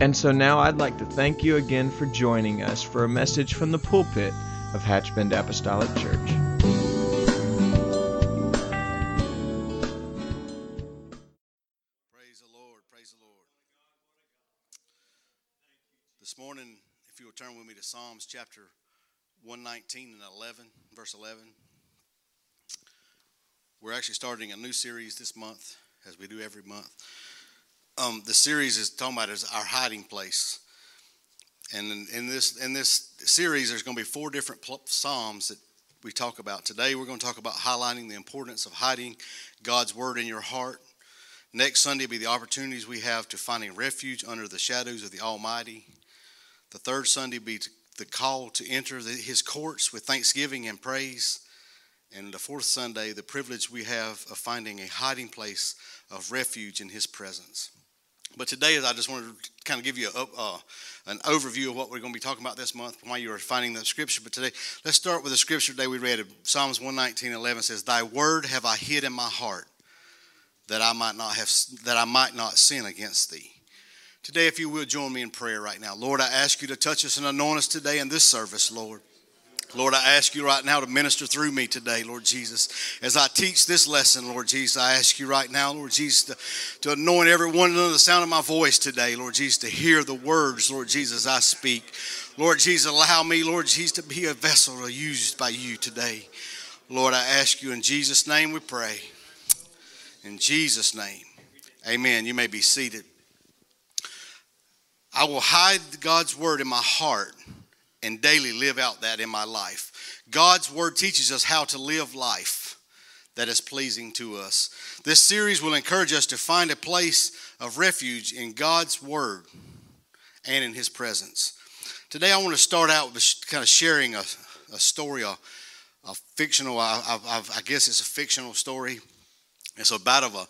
And so now I'd like to thank you again for joining us for a message from the pulpit of Hatchbend Apostolic Church. Praise the Lord. Praise the Lord. This morning, if you will turn with me to Psalms chapter 119 and 11, verse 11. We're actually starting a new series this month, as we do every month um, the series is talking about is our hiding place. And in, in, this in this series, there's going to be four different psalms that we talk about. Today, we're going to talk about highlighting the importance of hiding God's word in your heart. Next Sunday will be the opportunities we have to finding refuge under the shadows of the Almighty. The third Sunday will be the call to enter the, His courts with thanksgiving and praise. And the fourth Sunday, the privilege we have of finding a hiding place of refuge in His presence. But today, I just wanted to kind of give you a, uh, an overview of what we're going to be talking about this month why you are finding the scripture. But today, let's start with the scripture today we read. Psalms 119, 11 says, Thy word have I hid in my heart that I might not have that I might not sin against thee. Today, if you will join me in prayer right now. Lord, I ask you to touch us and anoint us today in this service, Lord. Lord, I ask you right now to minister through me today, Lord Jesus. As I teach this lesson, Lord Jesus, I ask you right now, Lord Jesus, to, to anoint everyone under the sound of my voice today, Lord Jesus, to hear the words, Lord Jesus, I speak. Lord Jesus, allow me, Lord Jesus, to be a vessel used by you today. Lord, I ask you in Jesus' name we pray. In Jesus' name, amen. You may be seated. I will hide God's word in my heart and daily live out that in my life. God's word teaches us how to live life that is pleasing to us. This series will encourage us to find a place of refuge in God's word and in his presence. Today, I want to start out with kind of sharing a, a story, a, a fictional, I, I, I, guess it's a fictional story. It's about of a,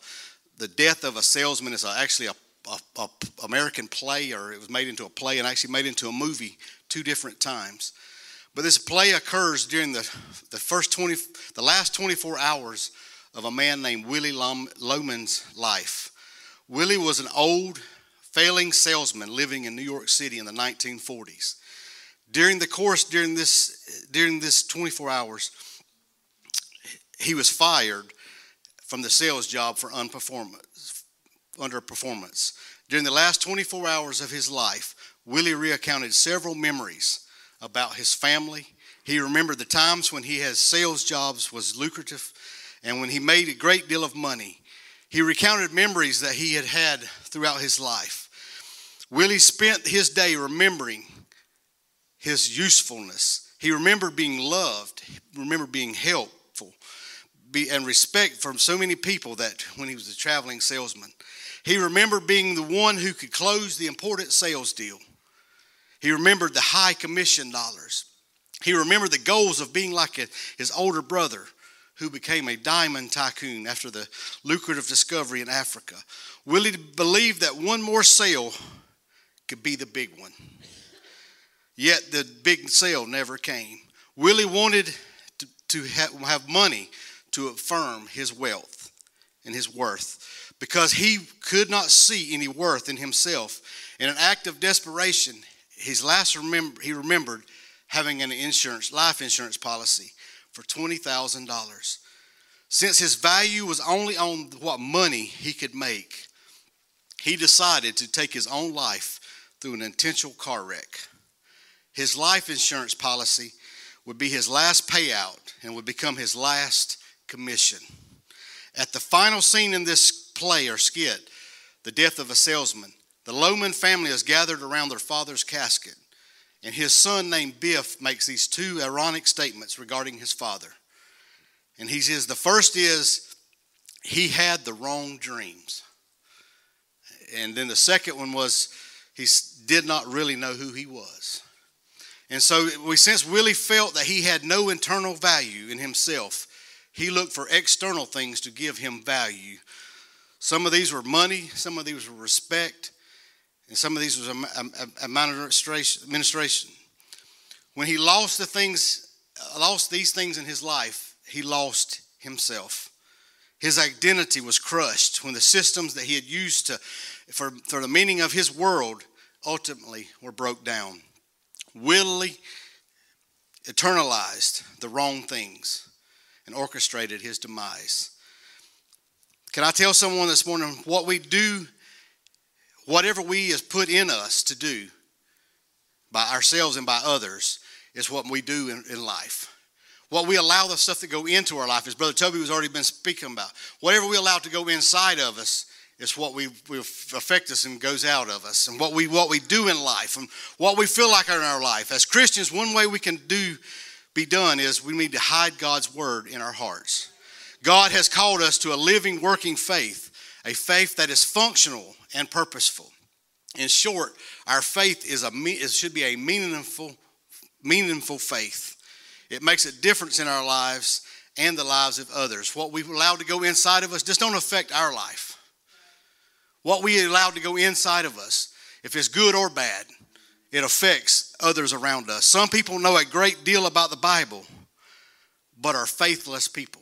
the death of a salesman. It's actually a a, a, American play, or it was made into a play and actually made into a movie two different times. But this play occurs during the, the first 20, the last 24 hours of a man named Willy Loman's life. Willy was an old, failing salesman living in New York City in the 1940s. During the course, during this, during this 24 hours, he was fired from the sales job for underperformance. During the last 24 hours of his life, Willy recounted several memories about his family. He remembered the times when he had sales jobs was lucrative and when he made a great deal of money. He recounted memories that he had had throughout his life. Willy spent his day remembering his usefulness. He remembered being loved, he remembered being helpful, and respect from so many people that when he was a traveling salesman. He remembered being the one who could close the important sales deal. He remembered the high commission dollars. He remembered the goals of being like a, his older brother who became a diamond tycoon after the lucrative discovery in Africa. Willy believed that one more sale could be the big one. Yet the big sale never came. Willy wanted to, to have money to affirm his wealth and his worth because he could not see any worth in himself. In an act of desperation, his last remember he remembered having an insurance life insurance policy for $20,000. Since his value was only on what money he could make, he decided to take his own life through an intentional car wreck. His life insurance policy would be his last payout and would become his last commission. At the final scene in this play or skit, the death of a salesman, the Loman family is gathered around their father's casket, and his son named Biff makes these two ironic statements regarding his father. And he says, the first is, he had the wrong dreams. And then the second one was, he did not really know who he was. And so we since Willy felt that he had no internal value in himself, he looked for external things to give him value. Some of these were money, some of these were respect, and some of these was administration. When he lost the things, lost these things in his life, he lost himself. His identity was crushed when the systems that he had used to, for, for the meaning of his world ultimately were broke down. Willy eternalized the wrong things and orchestrated his demise. Can I tell someone this morning what we do, whatever we is put in us to do by ourselves and by others, is what we do in, in life. What we allow the stuff to go into our life, as Brother Toby has already been speaking about. Whatever we allow to go inside of us is what we, we affect us and goes out of us, and what we what we do in life, and what we feel like in our life. As Christians, one way we can do be done is we need to hide God's word in our hearts. God has called us to a living, working faith, a faith that is functional and purposeful. In short, our faith is a it should be a meaningful, meaningful faith. It makes a difference in our lives and the lives of others. What we allow to go inside of us just don't affect our life. What we allow to go inside of us, if it's good or bad, it affects others around us. Some people know a great deal about the Bible, but are faithless people.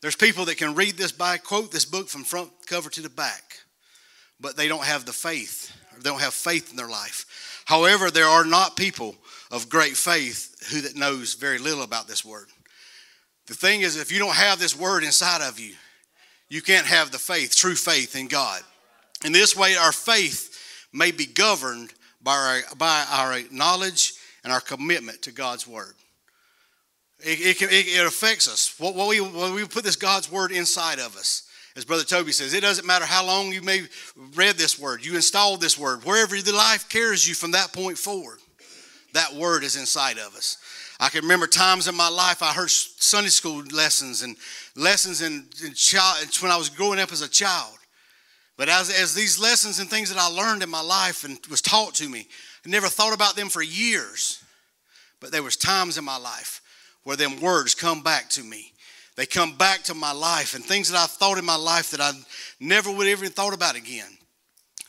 There's people that can read this by quote this book from front cover to the back, but they don't have the faith. They don't have faith in their life. However, there are not people of great faith who that knows very little about this word. The thing is, if you don't have this word inside of you, you can't have the faith, true faith in God. In this way, our faith may be governed by our, by our knowledge and our commitment to God's word. It, it, it affects us. What, what we, when we put this God's word inside of us, as Brother Toby says, it doesn't matter how long you may read this word, you installed this word, wherever the life carries you from that point forward, that word is inside of us. I can remember times in my life I heard Sunday school lessons and lessons in, in child, when I was growing up as a child. But as, as these lessons and things that I learned in my life and was taught to me, I never thought about them for years. But there was times in my life where them words come back to me. They come back to my life and things that I thought in my life that I never would have even thought about again.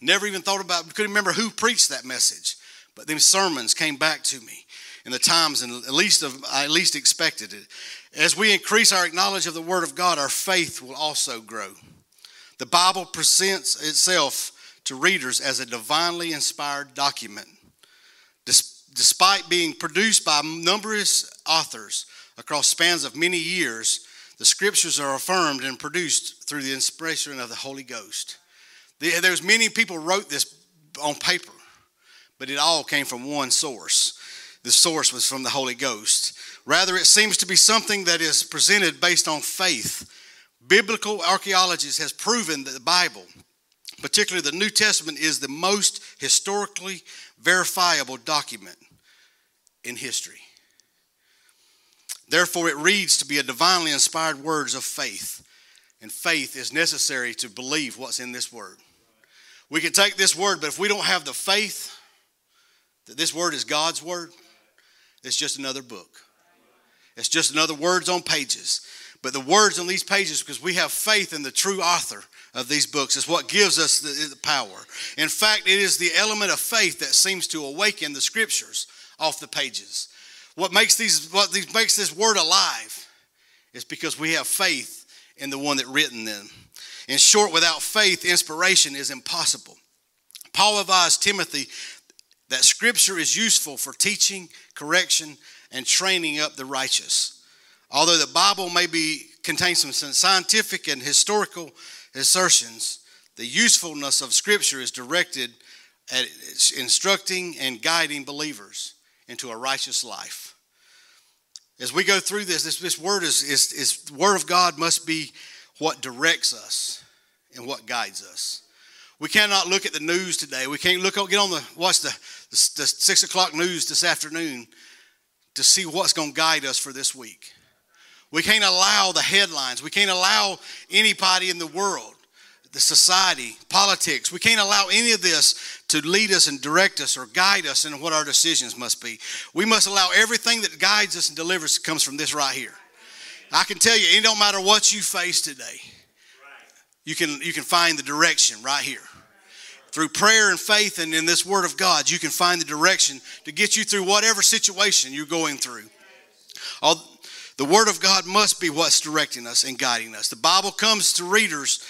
Never even thought about, couldn't remember who preached that message. But them sermons came back to me in the times and at least of, I at least expected it. As we increase our knowledge of the Word of God, our faith will also grow. The Bible presents itself to readers as a divinely inspired document. Despite being produced by numerous authors across spans of many years, the scriptures are affirmed and produced through the inspiration of the Holy Ghost. There's many people wrote this on paper, but it all came from one source. The source was from the Holy Ghost. Rather, it seems to be something that is presented based on faith Biblical archaeology has proven that the Bible, particularly the New Testament, is the most historically verifiable document in history. Therefore, it reads to be a divinely inspired words of faith. And faith is necessary to believe what's in this word. We can take this word, but if we don't have the faith that this word is God's word, it's just another book. It's just another words on pages. But the words on these pages, because we have faith in the true author of these books, is what gives us the, the power. In fact, it is the element of faith that seems to awaken the scriptures off the pages. What makes these what these, makes this word alive is because we have faith in the one that written them. In short, without faith, inspiration is impossible. Paul advised Timothy that scripture is useful for teaching, correction, and training up the righteous. Although the Bible may be contain some scientific and historical assertions, the usefulness of Scripture is directed at instructing and guiding believers into a righteous life. As we go through this, this, this word is, is, is the word of God must be what directs us and what guides us. We cannot look at the news today. We can't look get on the watch the, the, the six o'clock news this afternoon to see what's going to guide us for this week. We can't allow the headlines. We can't allow anybody in the world the society, politics. We can't allow any of this to lead us and direct us or guide us in what our decisions must be. We must allow everything that guides us and delivers comes from this right here. I can tell you, it don't matter what you face today. You can you can find the direction right here. Through prayer and faith and in this word of God, you can find the direction to get you through whatever situation you're going through. All, the word of God must be what's directing us and guiding us. The Bible comes to readers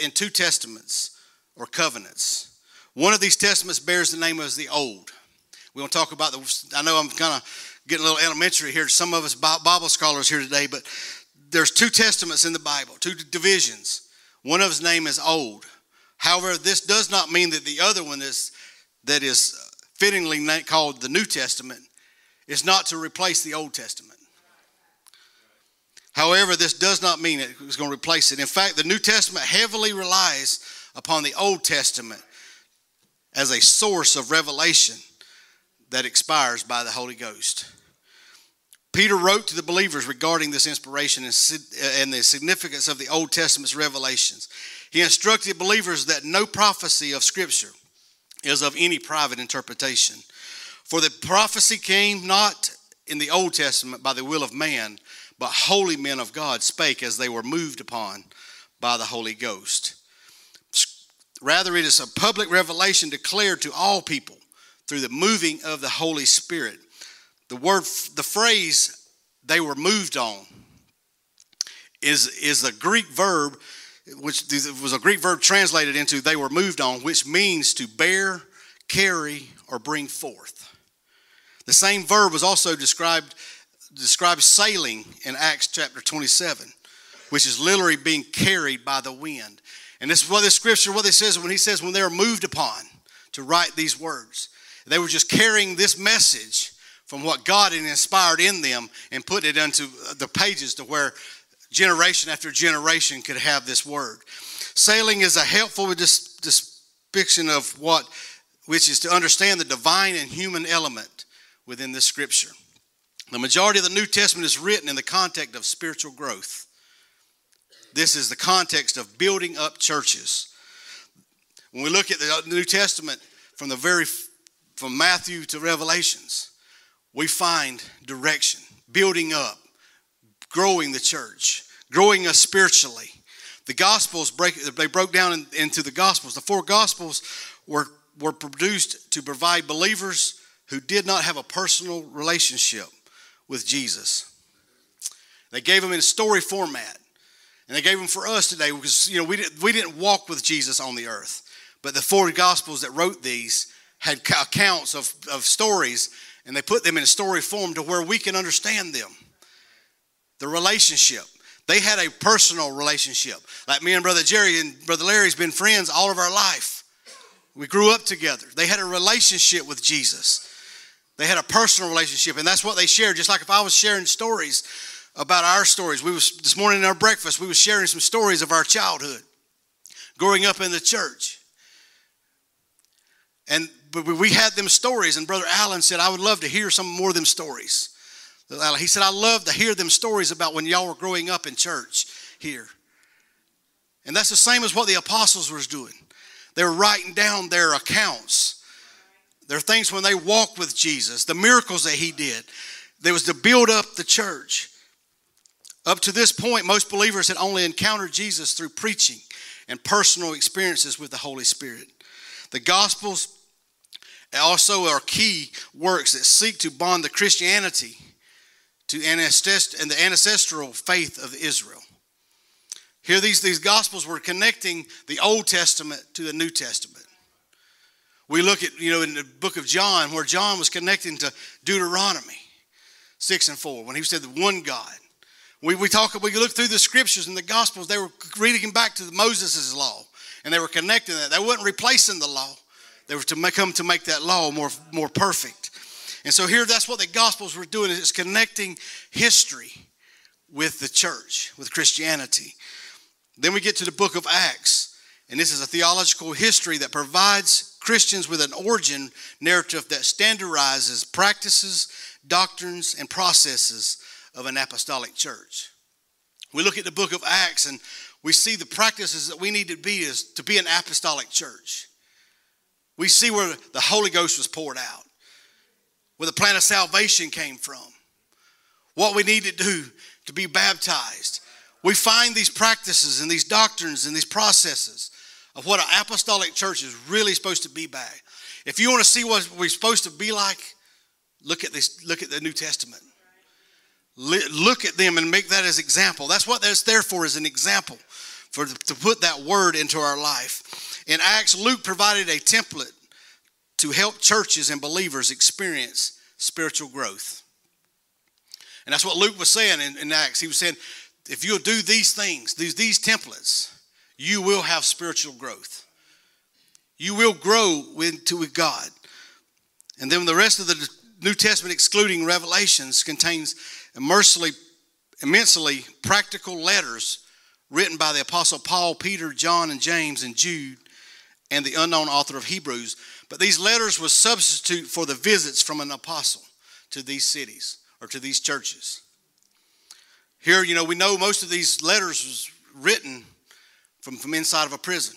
in two testaments or covenants. One of these testaments bears the name of the Old. We want to talk about the. I know I'm kind of getting a little elementary here to some of us Bible scholars here today, but there's two testaments in the Bible, two divisions. One of his name is Old. However, this does not mean that the other one is that is fittingly called the New Testament is not to replace the Old Testament. However, this does not mean it was going to replace it. In fact, the New Testament heavily relies upon the Old Testament as a source of revelation that expires by the Holy Ghost. Peter wrote to the believers regarding this inspiration uh, and the significance of the Old Testament's revelations. He instructed believers that no prophecy of Scripture is of any private interpretation. For the prophecy came not in the Old Testament by the will of man, but holy men of God spake as they were moved upon by the Holy Ghost. Rather, it is a public revelation declared to all people through the moving of the Holy Spirit. The word, the phrase, they were moved on, is, is a Greek verb, which was a Greek verb translated into they were moved on, which means to bear, carry, or bring forth. The same verb was also described describes sailing in Acts chapter 27, which is literally being carried by the wind. And this is what this scripture, what it says when he says, when they were moved upon to write these words, they were just carrying this message from what God had inspired in them and put it into the pages to where generation after generation could have this word. Sailing is a helpful depiction of what, which is to understand the divine and human element within this scripture. The majority of the New Testament is written in the context of spiritual growth. This is the context of building up churches. When we look at the New Testament from the very from Matthew to Revelations, we find direction, building up, growing the church, growing us spiritually. The Gospels break they broke down in, into the Gospels. The four Gospels were were produced to provide believers who did not have a personal relationship with Jesus. They gave them in story format. And they gave them for us today because you know we didn't, we didn't walk with Jesus on the earth. But the four gospels that wrote these had accounts of, of stories and they put them in story form to where we can understand them. The relationship. They had a personal relationship. Like me and Brother Jerry and Brother Larry's been friends all of our life. We grew up together. They had a relationship with Jesus. They had a personal relationship, and that's what they shared. Just like if I was sharing stories about our stories, we was this morning in our breakfast, we was sharing some stories of our childhood, growing up in the church, and but we had them stories. And Brother Allen said, "I would love to hear some more of them stories." He said, "I love to hear them stories about when y'all were growing up in church here." And that's the same as what the apostles was doing. They were writing down their accounts there are things when they walked with Jesus, the miracles that he did. There was to build up the church. Up to this point, most believers had only encountered Jesus through preaching and personal experiences with the Holy Spirit. The Gospels also are key works that seek to bond the Christianity to and the ancestral faith of Israel. Here, these, these Gospels were connecting the Old Testament to the New Testament. We look at, you know, in the book of John, where John was connecting to Deuteronomy 6 and 4, when he said the one God. We, we talk, we look through the scriptures and the gospels, they were reading back to Moses' law, and they were connecting that. They weren't replacing the law. They were to make, come to make that law more, more perfect. And so here, that's what the gospels were doing, is connecting history with the church, with Christianity. Then we get to the book of Acts, and this is a theological history that provides Christians with an origin narrative that standardizes practices, doctrines, and processes of an apostolic church. We look at the book of Acts and we see the practices that we need to be is to be an apostolic church. We see where the Holy Ghost was poured out, where the plan of salvation came from, what we need to do to be baptized. We find these practices and these doctrines and these processes of what an apostolic church is really supposed to be by. If you want to see what we're supposed to be like, look at this, look at the New Testament. Look at them and make that as example. That's what that's there for, is an example for to put that word into our life. In Acts, Luke provided a template to help churches and believers experience spiritual growth. And that's what Luke was saying in, in Acts. He was saying, if you'll do these things, these, these templates, you will have spiritual growth. You will grow into with God. And then the rest of the New Testament, excluding Revelations, contains immensely, immensely practical letters written by the Apostle Paul, Peter, John, and James, and Jude, and the unknown author of Hebrews. But these letters was substitute for the visits from an apostle to these cities or to these churches. Here, you know, we know most of these letters was written from, from inside of a prison.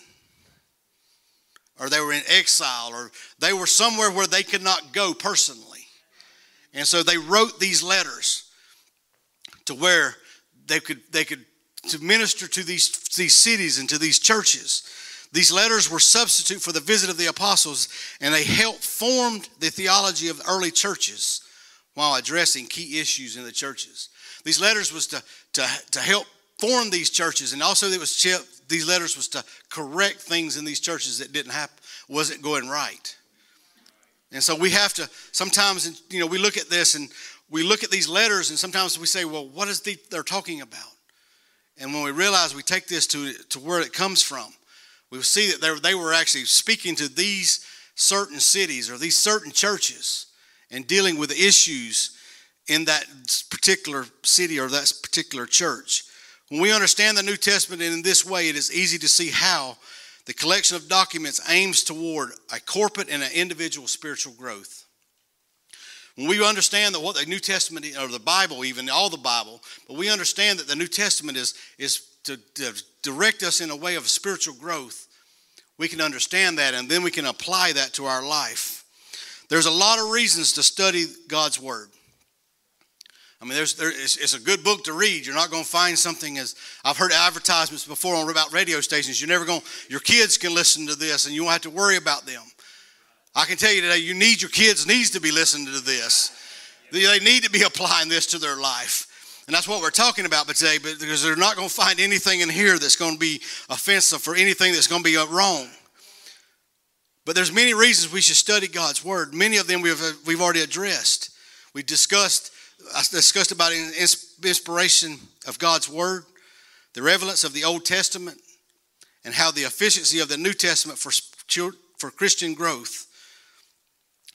Or they were in exile, or they were somewhere where they could not go personally. And so they wrote these letters to where they could they could to minister to these, these cities and to these churches. These letters were substitute for the visit of the apostles, and they helped form the theology of early churches while addressing key issues in the churches. These letters was to, to, to help form these churches, and also it was these letters was to correct things in these churches that didn't happen, wasn't going right. And so we have to sometimes, you know, we look at this and we look at these letters, and sometimes we say, well, what is the, they're talking about? And when we realize we take this to, to where it comes from, we see that they were actually speaking to these certain cities or these certain churches and dealing with issues in that particular city or that particular church. When we understand the New Testament in this way, it is easy to see how the collection of documents aims toward a corporate and an individual spiritual growth. When we understand that what the New Testament, or the Bible, even all the Bible, but we understand that the New Testament is, is to, to direct us in a way of spiritual growth, we can understand that and then we can apply that to our life. There's a lot of reasons to study God's Word. I mean, there's, there, it's, it's, a good book to read. You're not going to find something as I've heard advertisements before on about radio stations. You're never going. Your kids can listen to this, and you won't have to worry about them. I can tell you today, you need your kids needs to be listening to this. They need to be applying this to their life. And that's what we're talking about today, but because they're not going to find anything in here that's going to be offensive for anything that's going to be uh, wrong. But there's many reasons we should study God's word. Many of them we've, we've already addressed. We discussed I discussed about inspiration of God's word, the relevance of the Old Testament, and how the efficiency of the New Testament for, for Christian growth.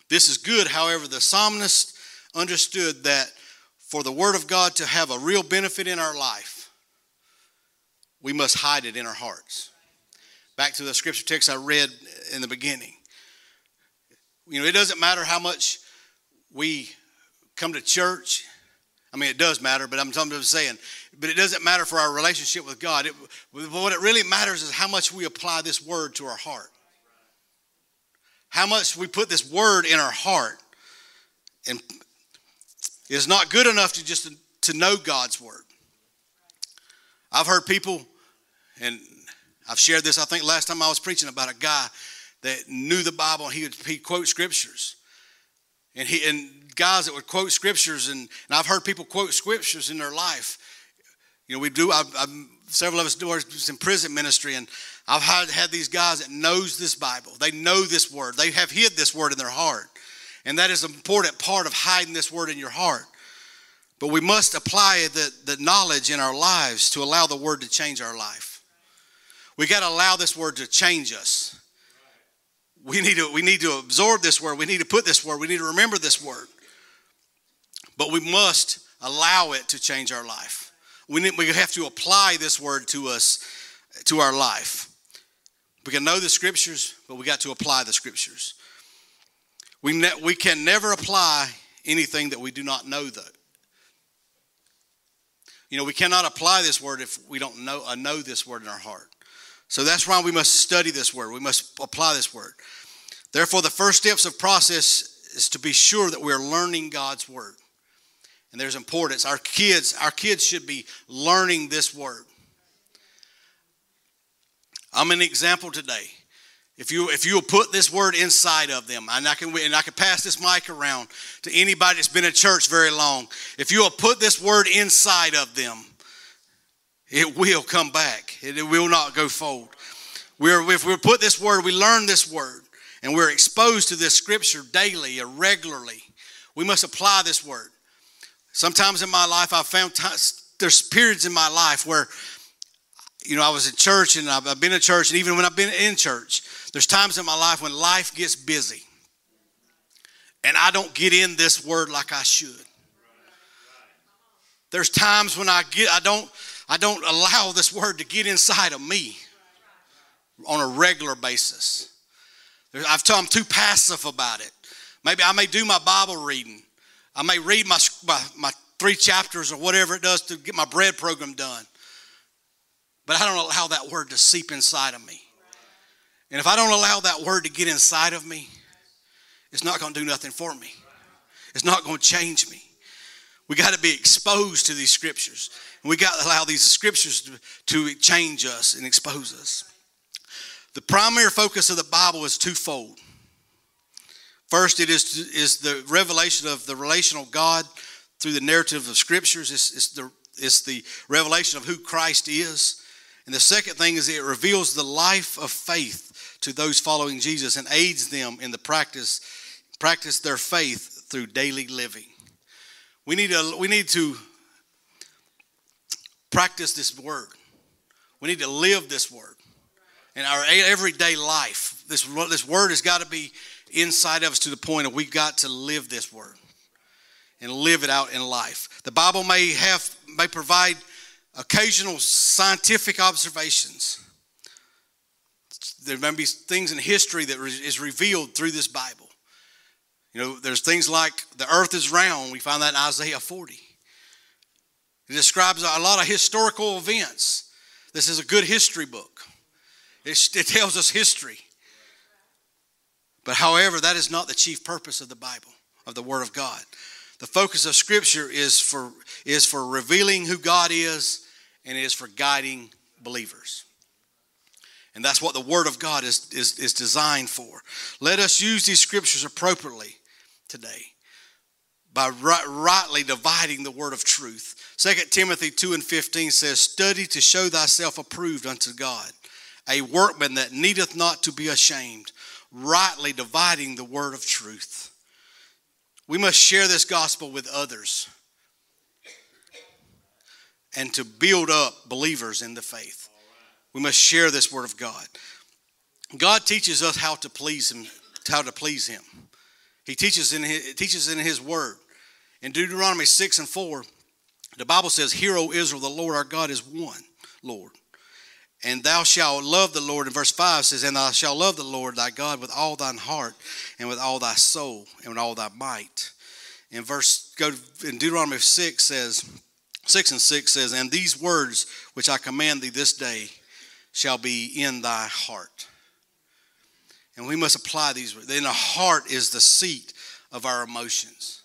This is good, however, the psalmist understood that for the Word of God to have a real benefit in our life, we must hide it in our hearts. Back to the scripture text I read in the beginning. You know, it doesn't matter how much we come to church. I mean, it does matter, but I'm, I'm saying, but it doesn't matter for our relationship with God. It, what it really matters is how much we apply this word to our heart how much we put this word in our heart. And it's not good enough to just to know God's word. I've heard people, and I've shared this, I think last time I was preaching about a guy that knew the Bible, he would he'd quote scriptures. And he and guys that would quote scriptures, and, and I've heard people quote scriptures in their life. You know, we do, I've, I've, several of us do in prison ministry, and I've had, had these guys that knows this Bible. They know this word. They have hid this word in their heart. And that is an important part of hiding this word in your heart. But we must apply the, the knowledge in our lives to allow the word to change our life. We got to allow this word to change us. We need to, we need to absorb this word. We need to put this word. We need to remember this word. But we must allow it to change our life. We, need, we have to apply this word to us, to our life. We can know the scriptures, but we got to apply the scriptures. We, ne- we can never apply anything that we do not know, though. You know, we cannot apply this word if we don't know, uh, know this word in our heart. So that's why we must study this word. We must apply this word. Therefore, the first steps of process is to be sure that we're learning God's word. And there's importance. Our kids, our kids should be learning this word. I'm an example today. If you if you'll put this word inside of them, and I can and I can pass this mic around to anybody that's been in church very long. If you will put this word inside of them, it will come back. It, it will not go fold. We're if we put this word, we learn this word, and we're exposed to this scripture daily or regularly. We must apply this word. Sometimes in my life, I've found times, there's periods in my life where you know, I was in church and I've been in church, and even when I've been in church, there's times in my life when life gets busy and I don't get in this word like I should. There's times when I get I don't I don't allow this word to get inside of me on a regular basis. I've told I'm too passive about it. Maybe I may do my Bible reading. I may read my, my, my three chapters or whatever it does to get my bread program done. But I don't allow that word to seep inside of me. And if I don't allow that word to get inside of me, it's not going to do nothing for me. It's not going to change me. We got to be exposed to these scriptures. And we got to allow these scriptures to, to change us and expose us. The primary focus of the Bible is twofold. First, it is, is the revelation of the relational God through the narrative of scriptures. It's, it's, the, it's the revelation of who Christ is. And the second thing is it reveals the life of faith to those following Jesus and aids them in the practice practice their faith through daily living. We need to we need to practice this word. We need to live this word in our everyday life. This this word has got to be inside of us to the point of we've got to live this word and live it out in life. The Bible may have may provide occasional scientific observations there may be things in history that is revealed through this Bible. You know, there's things like the earth is round. We find that in Isaiah 40. It describes a lot of historical events. This is a good history book. It, it tells us history. But however, that is not the chief purpose of the Bible, of the Word of God. The focus of Scripture is for, is for revealing who God is and it is for guiding believers. And that's what the Word of God is, is, is designed for. Let us use these scriptures appropriately today by right, rightly dividing the word of truth. 2 Timothy 2 and 15 says, Study to show thyself approved unto God, a workman that needeth not to be ashamed, rightly dividing the word of truth. We must share this gospel with others and to build up believers in the faith. We must share this word of God. God teaches us how to please him, how to please him. He teaches in his, teaches in his word. In Deuteronomy 6 and 4, the Bible says, Hear, O Israel, the Lord our God is one, Lord. And thou shalt love the Lord. In verse 5 says, And thou shalt love the Lord thy God with all thine heart, and with all thy soul, and with all thy might. In verse go in Deuteronomy 6 says, 6 and 6 says, And these words which I command thee this day shall be in thy heart. And we must apply these words. Then the heart is the seat of our emotions.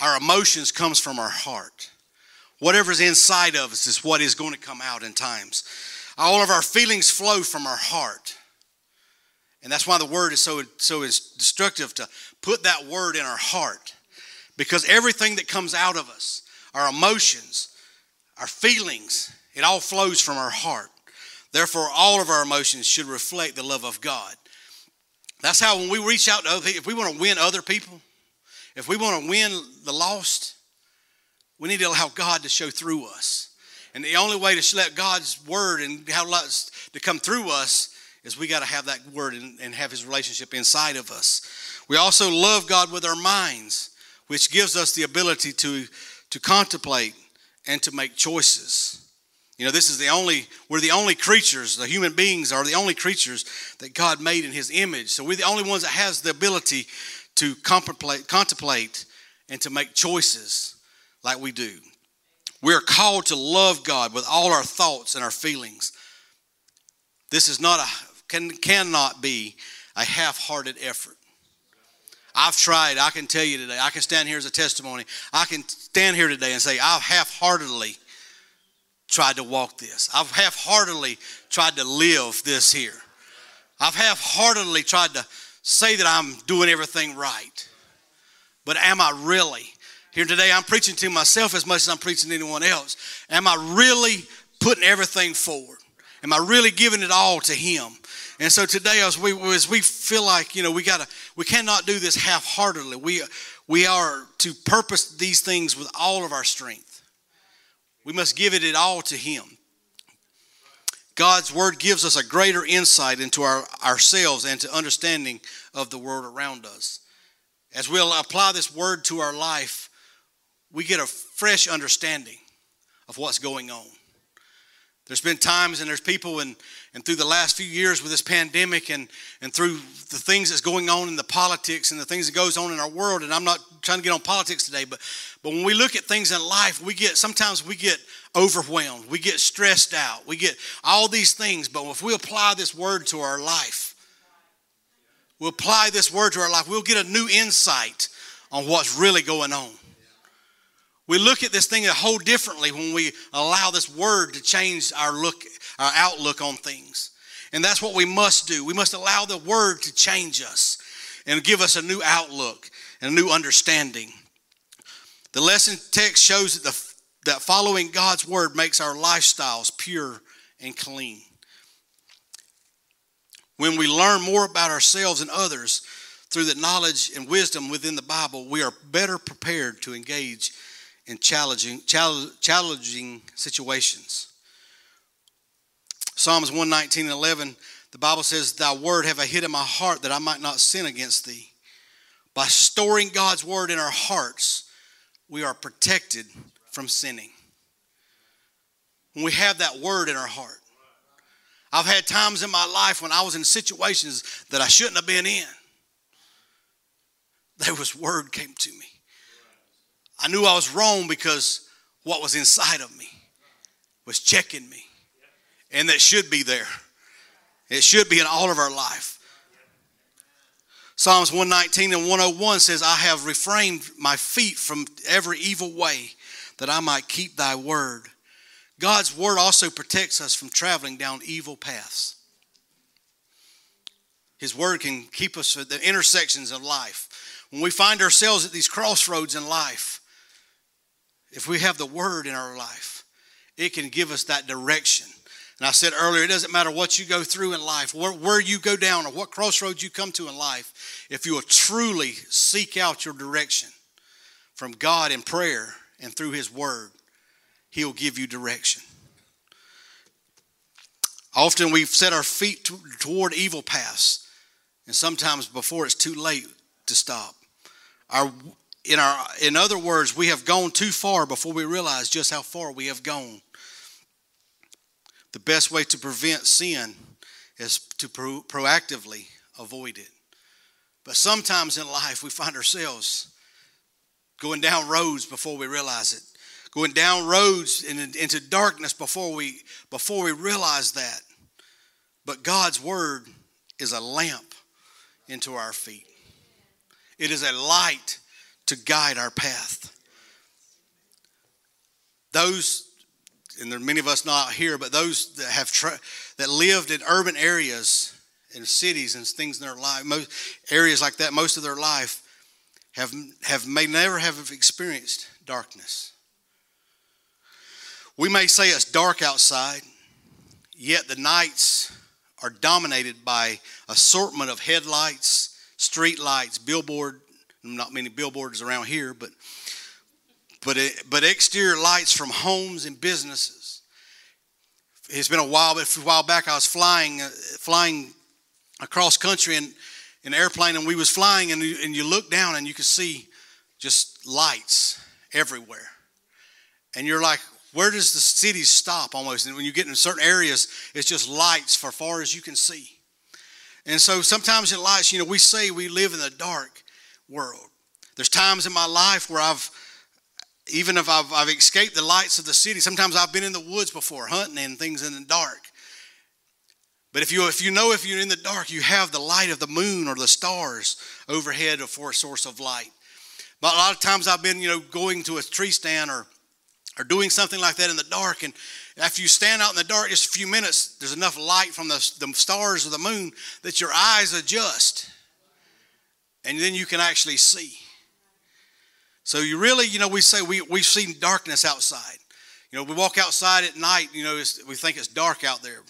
Our emotions comes from our heart. Whatever's inside of us is what is going to come out in times. All of our feelings flow from our heart. And that's why the word is so, so destructive to put that word in our heart. Because everything that comes out of us, our emotions, our feelings, it all flows from our heart. Therefore, all of our emotions should reflect the love of God. That's how when we reach out to other people, if we want to win other people, if we want to win the lost, we need to allow God to show through us. And the only way to let God's word and how to come through us is we got to have that word and, and have his relationship inside of us. We also love God with our minds, which gives us the ability to, to contemplate and to make choices. You know, this is the only, we're the only creatures, the human beings are the only creatures that God made in his image. So we're the only ones that has the ability to contemplate, contemplate and to make choices like we do. We are called to love God with all our thoughts and our feelings. This is not a can cannot be a half-hearted effort. I've tried. I can tell you today. I can stand here as a testimony. I can stand here today and say I've half-heartedly tried to walk this. I've half-heartedly tried to live this here. I've half-heartedly tried to say that I'm doing everything right. But am I really? Here today, I'm preaching to myself as much as I'm preaching to anyone else. Am I really putting everything forward? Am I really giving it all to Him? And so today, as we as we feel like you know we gotta we cannot do this half-heartedly. We we are to purpose these things with all of our strength. We must give it, it all to Him. God's word gives us a greater insight into our, ourselves and to understanding of the world around us. As we'll apply this word to our life, we get a fresh understanding of what's going on. There's been times and there's people and and through the last few years with this pandemic and and through the things that's going on in the politics and the things that goes on in our world and I'm not trying to get on politics today but but when we look at things in life we get sometimes we get overwhelmed we get stressed out we get all these things but if we apply this word to our life we'll apply this word to our life we'll get a new insight on what's really going on we look at this thing a whole differently when we allow this word to change our look, our outlook on things. And that's what we must do. We must allow the word to change us and give us a new outlook and a new understanding. The lesson text shows that, the, that following God's word makes our lifestyles pure and clean. When we learn more about ourselves and others through the knowledge and wisdom within the Bible, we are better prepared to engage in challenging, challenging situations. Psalms 119 and 11, the Bible says, Thy word have I hid in my heart that I might not sin against thee. By storing God's word in our hearts, we are protected from sinning. When we have that word in our heart. I've had times in my life when I was in situations that I shouldn't have been in. There was word came to me. I knew I was wrong because what was inside of me was checking me. And that should be there. It should be in all of our life. Psalms 119 and 101 says, I have refrained my feet from every evil way that I might keep thy word. God's word also protects us from traveling down evil paths. His word can keep us at the intersections of life. When we find ourselves at these crossroads in life, if we have the word in our life, it can give us that direction. And I said earlier, it doesn't matter what you go through in life, where, where you go down, or what crossroads you come to in life, if you will truly seek out your direction from God in prayer and through His Word, He'll give you direction. Often we've set our feet toward evil paths, and sometimes before it's too late to stop. Our in our in other words we have gone too far before we realize just how far we have gone. The best way to prevent sin is to pro- proactively avoid it. But sometimes in life we find ourselves going down roads before we realize it. Going down roads in, into darkness before we before we realize that. But god's word is a lamp into our feet. It is a light to guide our path. Those, and there are many of us not here, but those that have tra- that lived in urban areas in cities and things in their life, most areas like that, most of their life, have have may never have experienced darkness. We may say it's dark outside, yet the nights are dominated by assortment of headlights, street lights, billboard not many billboards around here, but but it, but exterior lights from homes and businesses. It's been a while, but a while back I was flying uh, flying across country in, an airplane, and we was flying, and you, and you look down and you could see just lights everywhere, and you're like, where does the city stop almost? And when you get in certain areas, it's just lights for far as you can see. And so sometimes in lights, you know, we say we live in the dark, world. There's times in my life where I've even if I've, I've escaped the lights of the city, sometimes I've been in the woods before hunting and things in the dark. But if you if you know if you're in the dark, you have the light of the moon or the stars overhead for a source of light. But a lot of times I've been, you know, going to a tree stand or or doing something like that in the dark, and after you stand out in the dark just a few minutes, there's enough light from the, the stars or the moon that your eyes adjust, and then you can actually see. So you really, you know, we say we, we've seen darkness outside. You know, we walk outside at night, you know, we think it's dark out there.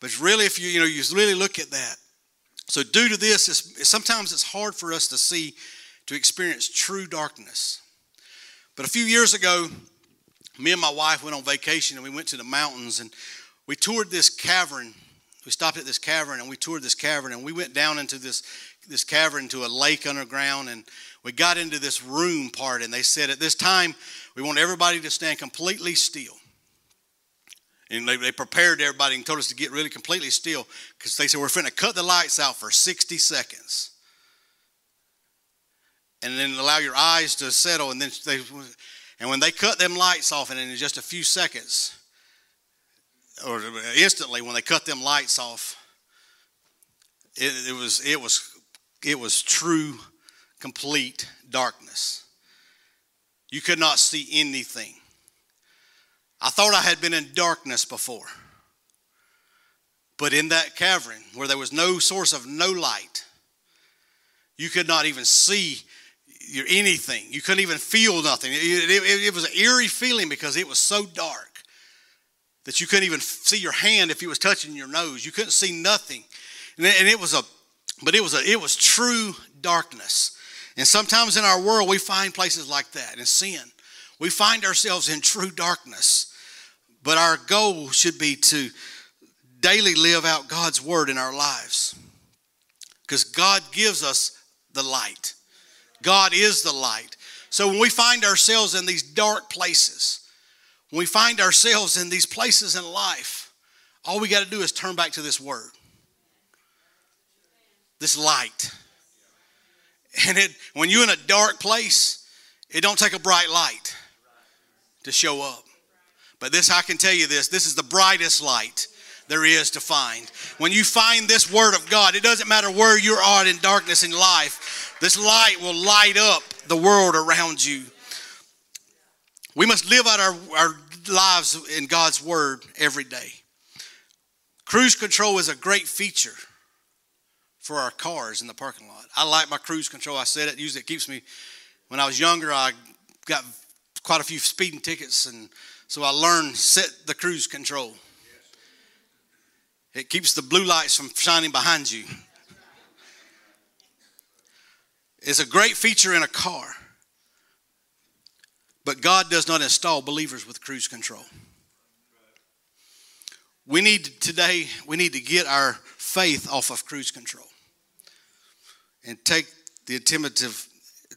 But really, if you, you know, you really look at that. So due to this, it's, sometimes it's hard for us to see, to experience true darkness. But a few years ago, me and my wife went on vacation and we went to the mountains and we toured this cavern. We stopped at this cavern and we toured this cavern and we went down into this this cavern to a lake underground and we got into this room part and they said at this time we want everybody to stand completely still. And they, they prepared everybody and told us to get really completely still because they said we're going to cut the lights out for 60 seconds. And then allow your eyes to settle and then they and when they cut them lights off and in just a few seconds or instantly when they cut them lights off it, it was it was it was true, complete darkness. You could not see anything. I thought I had been in darkness before. But in that cavern where there was no source of no light, you could not even see anything. You couldn't even feel nothing. It, it, it was an eerie feeling because it was so dark that you couldn't even see your hand if it was touching your nose. You couldn't see nothing. And it was a but it was, a, it was true darkness. And sometimes in our world, we find places like that in sin. We find ourselves in true darkness. But our goal should be to daily live out God's word in our lives. Because God gives us the light, God is the light. So when we find ourselves in these dark places, when we find ourselves in these places in life, all we got to do is turn back to this word this light. And it, when you're in a dark place, it don't take a bright light to show up. But this, I can tell you this, this is the brightest light there is to find. When you find this word of God, it doesn't matter where you are in darkness in life, this light will light up the world around you. We must live out our, our lives in God's word every day. Cruise control is a great feature for our cars in the parking lot. I like my cruise control. I said it. Usually it keeps me. When I was younger, I got quite a few speeding tickets, and so I learned set the cruise control. It keeps the blue lights from shining behind you. It's a great feature in a car. But God does not install believers with cruise control. We need today, we need to get our faith off of cruise control and take the attentive,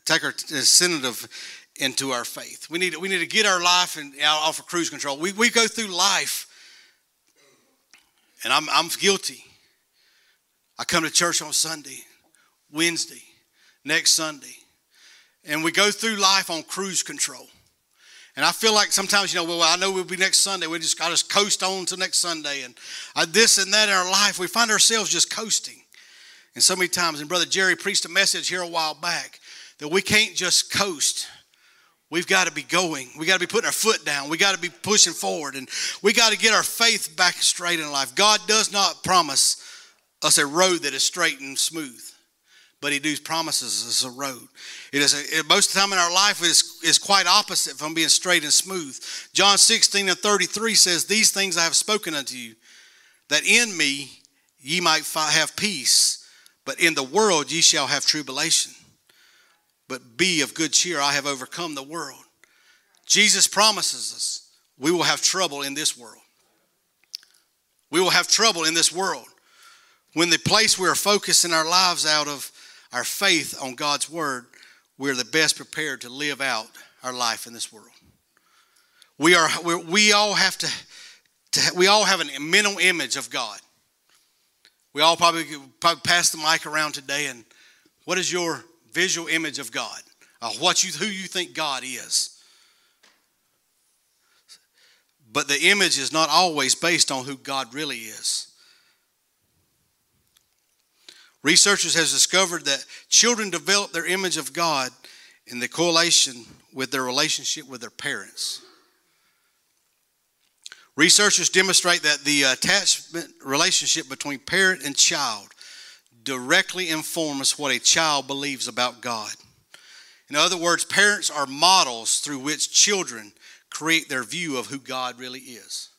take our incentive into our faith. We need, we need to get our life and off of cruise control. We, we go through life, and I'm, I'm guilty. I come to church on Sunday, Wednesday, next Sunday, and we go through life on cruise control. And I feel like sometimes, you know, well, I know we'll be next Sunday. We just got to coast on to next Sunday. And uh, this and that in our life, we find ourselves just coasting. And so many times, and Brother Jerry preached a message here a while back that we can't just coast. We've got to be going. We got to be putting our foot down. We got to be pushing forward. And we got to get our faith back straight in life. God does not promise us a road that is straight and smooth, but He does promises us a road. It is a, it, most of the time in our life it is, is quite opposite from being straight and smooth. John 16 and 33 says, These things I have spoken unto you, that in me ye might have peace. But in the world ye shall have tribulation. But be of good cheer, I have overcome the world. Jesus promises us we will have trouble in this world. We will have trouble in this world. When the place we are focusing our lives out of our faith on God's word, we're the best prepared to live out our life in this world. We are we all have to, to we all have a mental image of God. We all probably, probably pass the mic around today. And what is your visual image of God? Uh, what you, who you think God is? But the image is not always based on who God really is. Researchers have discovered that children develop their image of God in the correlation with their relationship with their parents. Researchers demonstrate that the attachment relationship between parent and child directly informs what a child believes about God. In other words, parents are models through which children create their view of who God really is.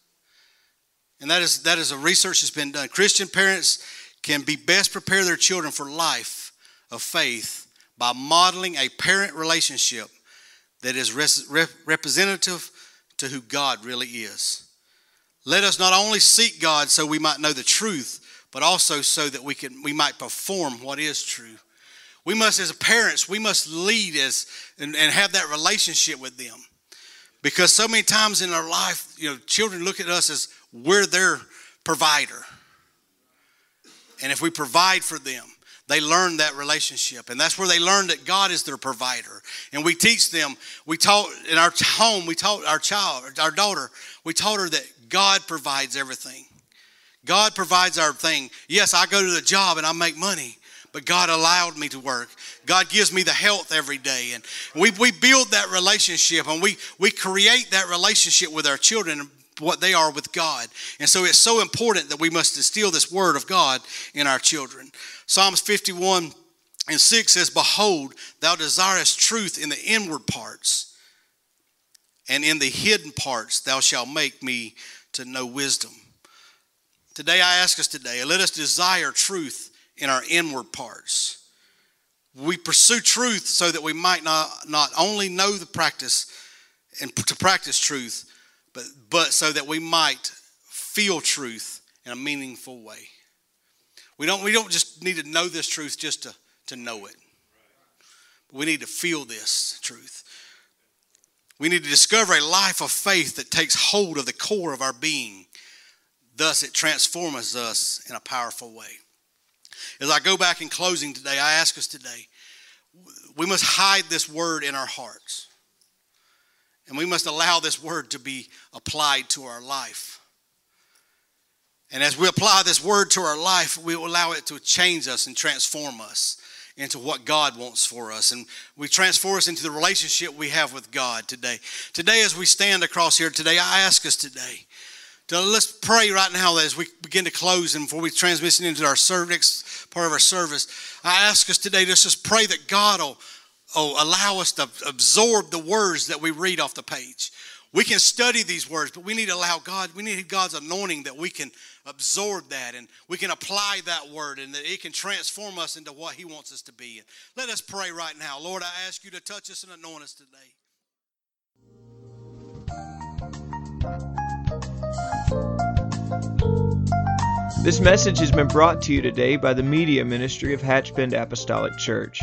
And that is, that is a research that's been done. Christian parents can be best prepare their children for life of faith by modeling a parent relationship that is rep- representative to who God really is. Let us not only seek God so we might know the truth, but also so that we can we might perform what is true. We must, as parents, we must lead as and, and have that relationship with them. Because so many times in our life, you know, children look at us as we're their provider. And if we provide for them, they learn that relationship. And that's where they learn that God is their provider. And we teach them, we taught in our home, we taught our child, our daughter, we taught her that God provides everything. God provides our thing. Yes, I go to the job and I make money, but God allowed me to work. God gives me the health every day. And we, we build that relationship and we, we create that relationship with our children and what they are with God. And so it's so important that we must instill this word of God in our children. Psalms 51 and 6 says, Behold, thou desirest truth in the inward parts, and in the hidden parts thou shalt make me to know wisdom. Today I ask us today, let us desire truth in our inward parts. We pursue truth so that we might not, not only know the practice and to practice truth, but, but so that we might feel truth in a meaningful way. We don't, we don't just need to know this truth just to, to know it. We need to feel this truth. We need to discover a life of faith that takes hold of the core of our being. Thus, it transforms us in a powerful way. As I go back in closing today, I ask us today, we must hide this word in our hearts. And we must allow this word to be applied to our life. And as we apply this word to our life, we will allow it to change us and transform us into what God wants for us. And we transform us into the relationship we have with God today. Today, as we stand across here today, I ask us today to let's pray right now as we begin to close and before we transition into our service, next part of our service. I ask us today to just pray that God will oh, allow us to absorb the words that we read off the page. We can study these words, but we need to allow God, we need God's anointing that we can absorb that and we can apply that word and that it can transform us into what He wants us to be. Let us pray right now. Lord, I ask you to touch us and anoint us today. This message has been brought to you today by the Media Ministry of Hatchbend Apostolic Church.